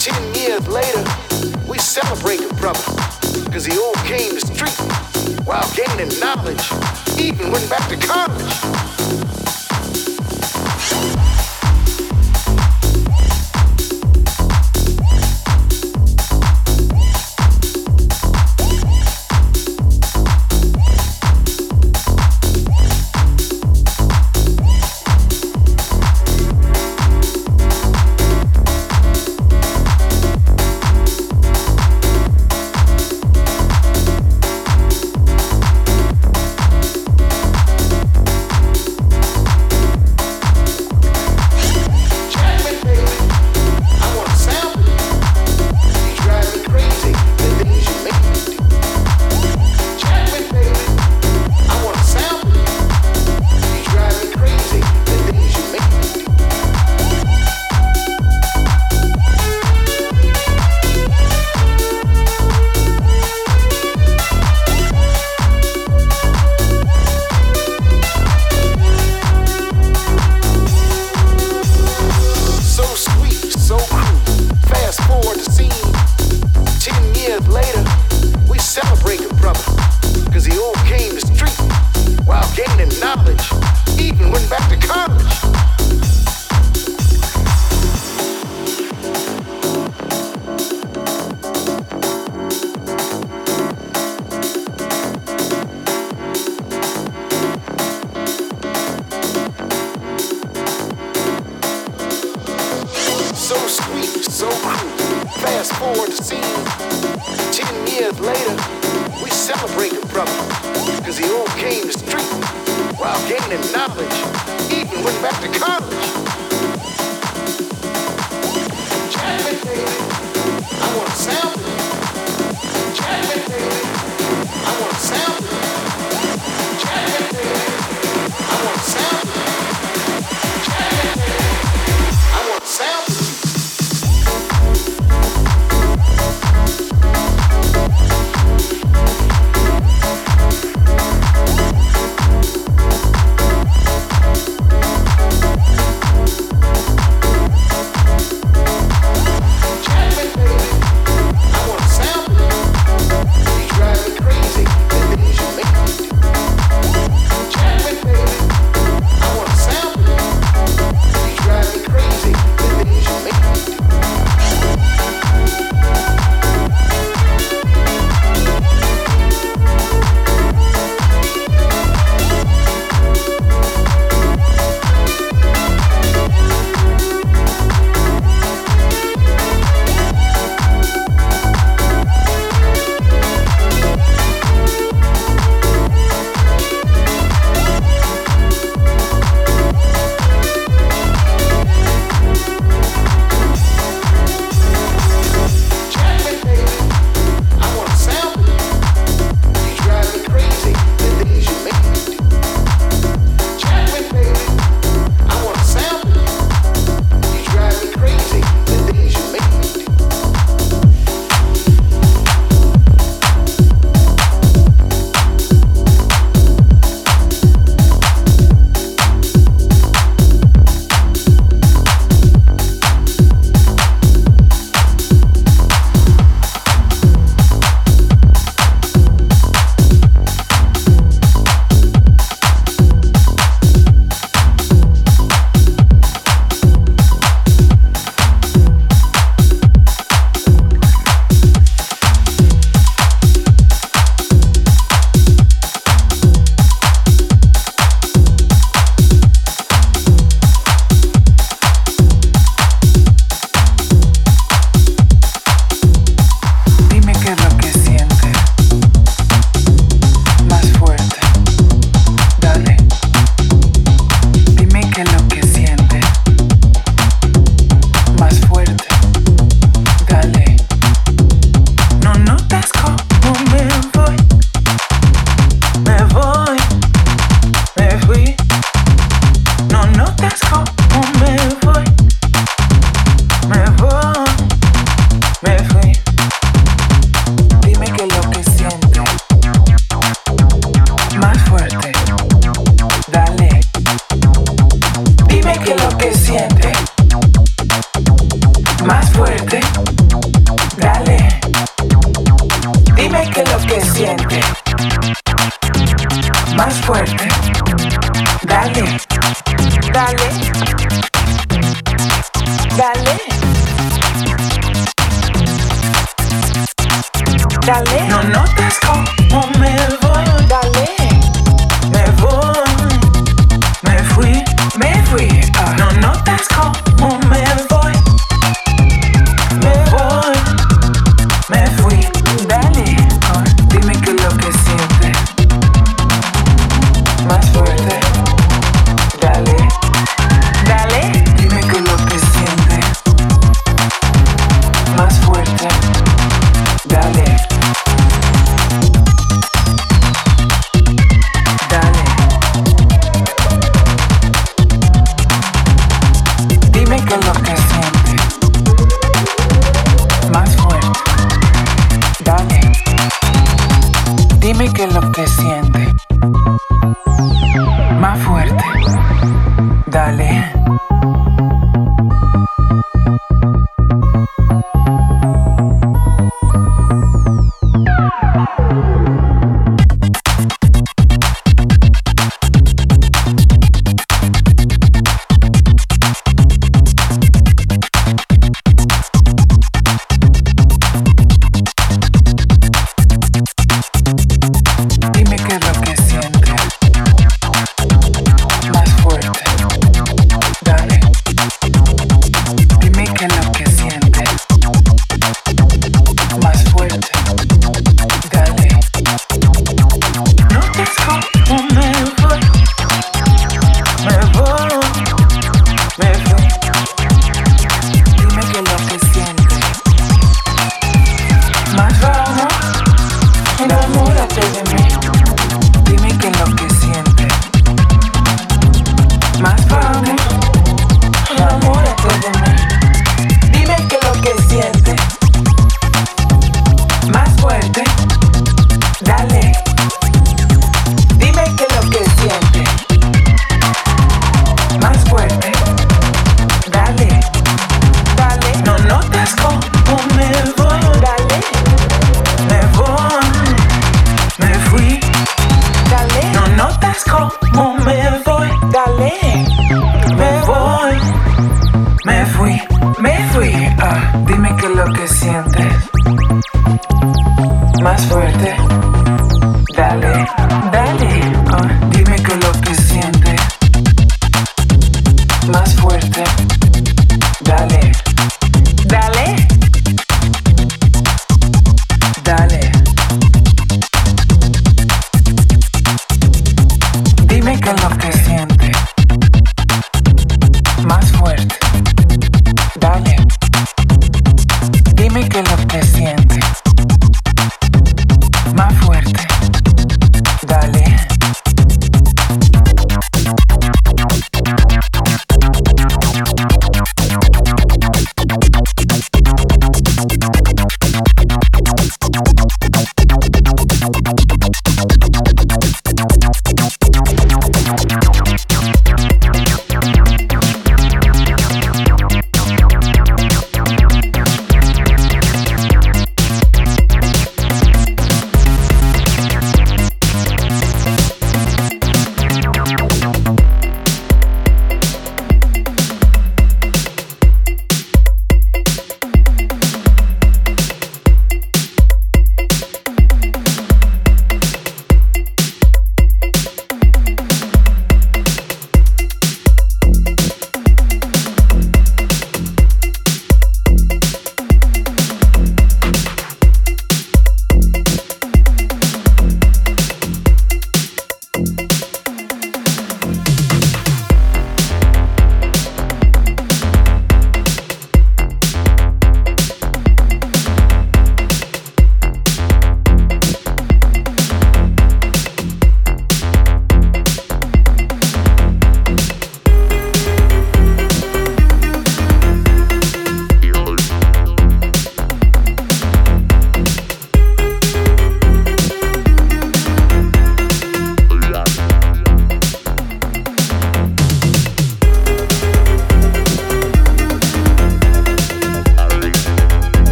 Ten years later, we celebrate the brother. Cause he overcame the street while gaining knowledge. Even went back to college. college. Eden went back to college.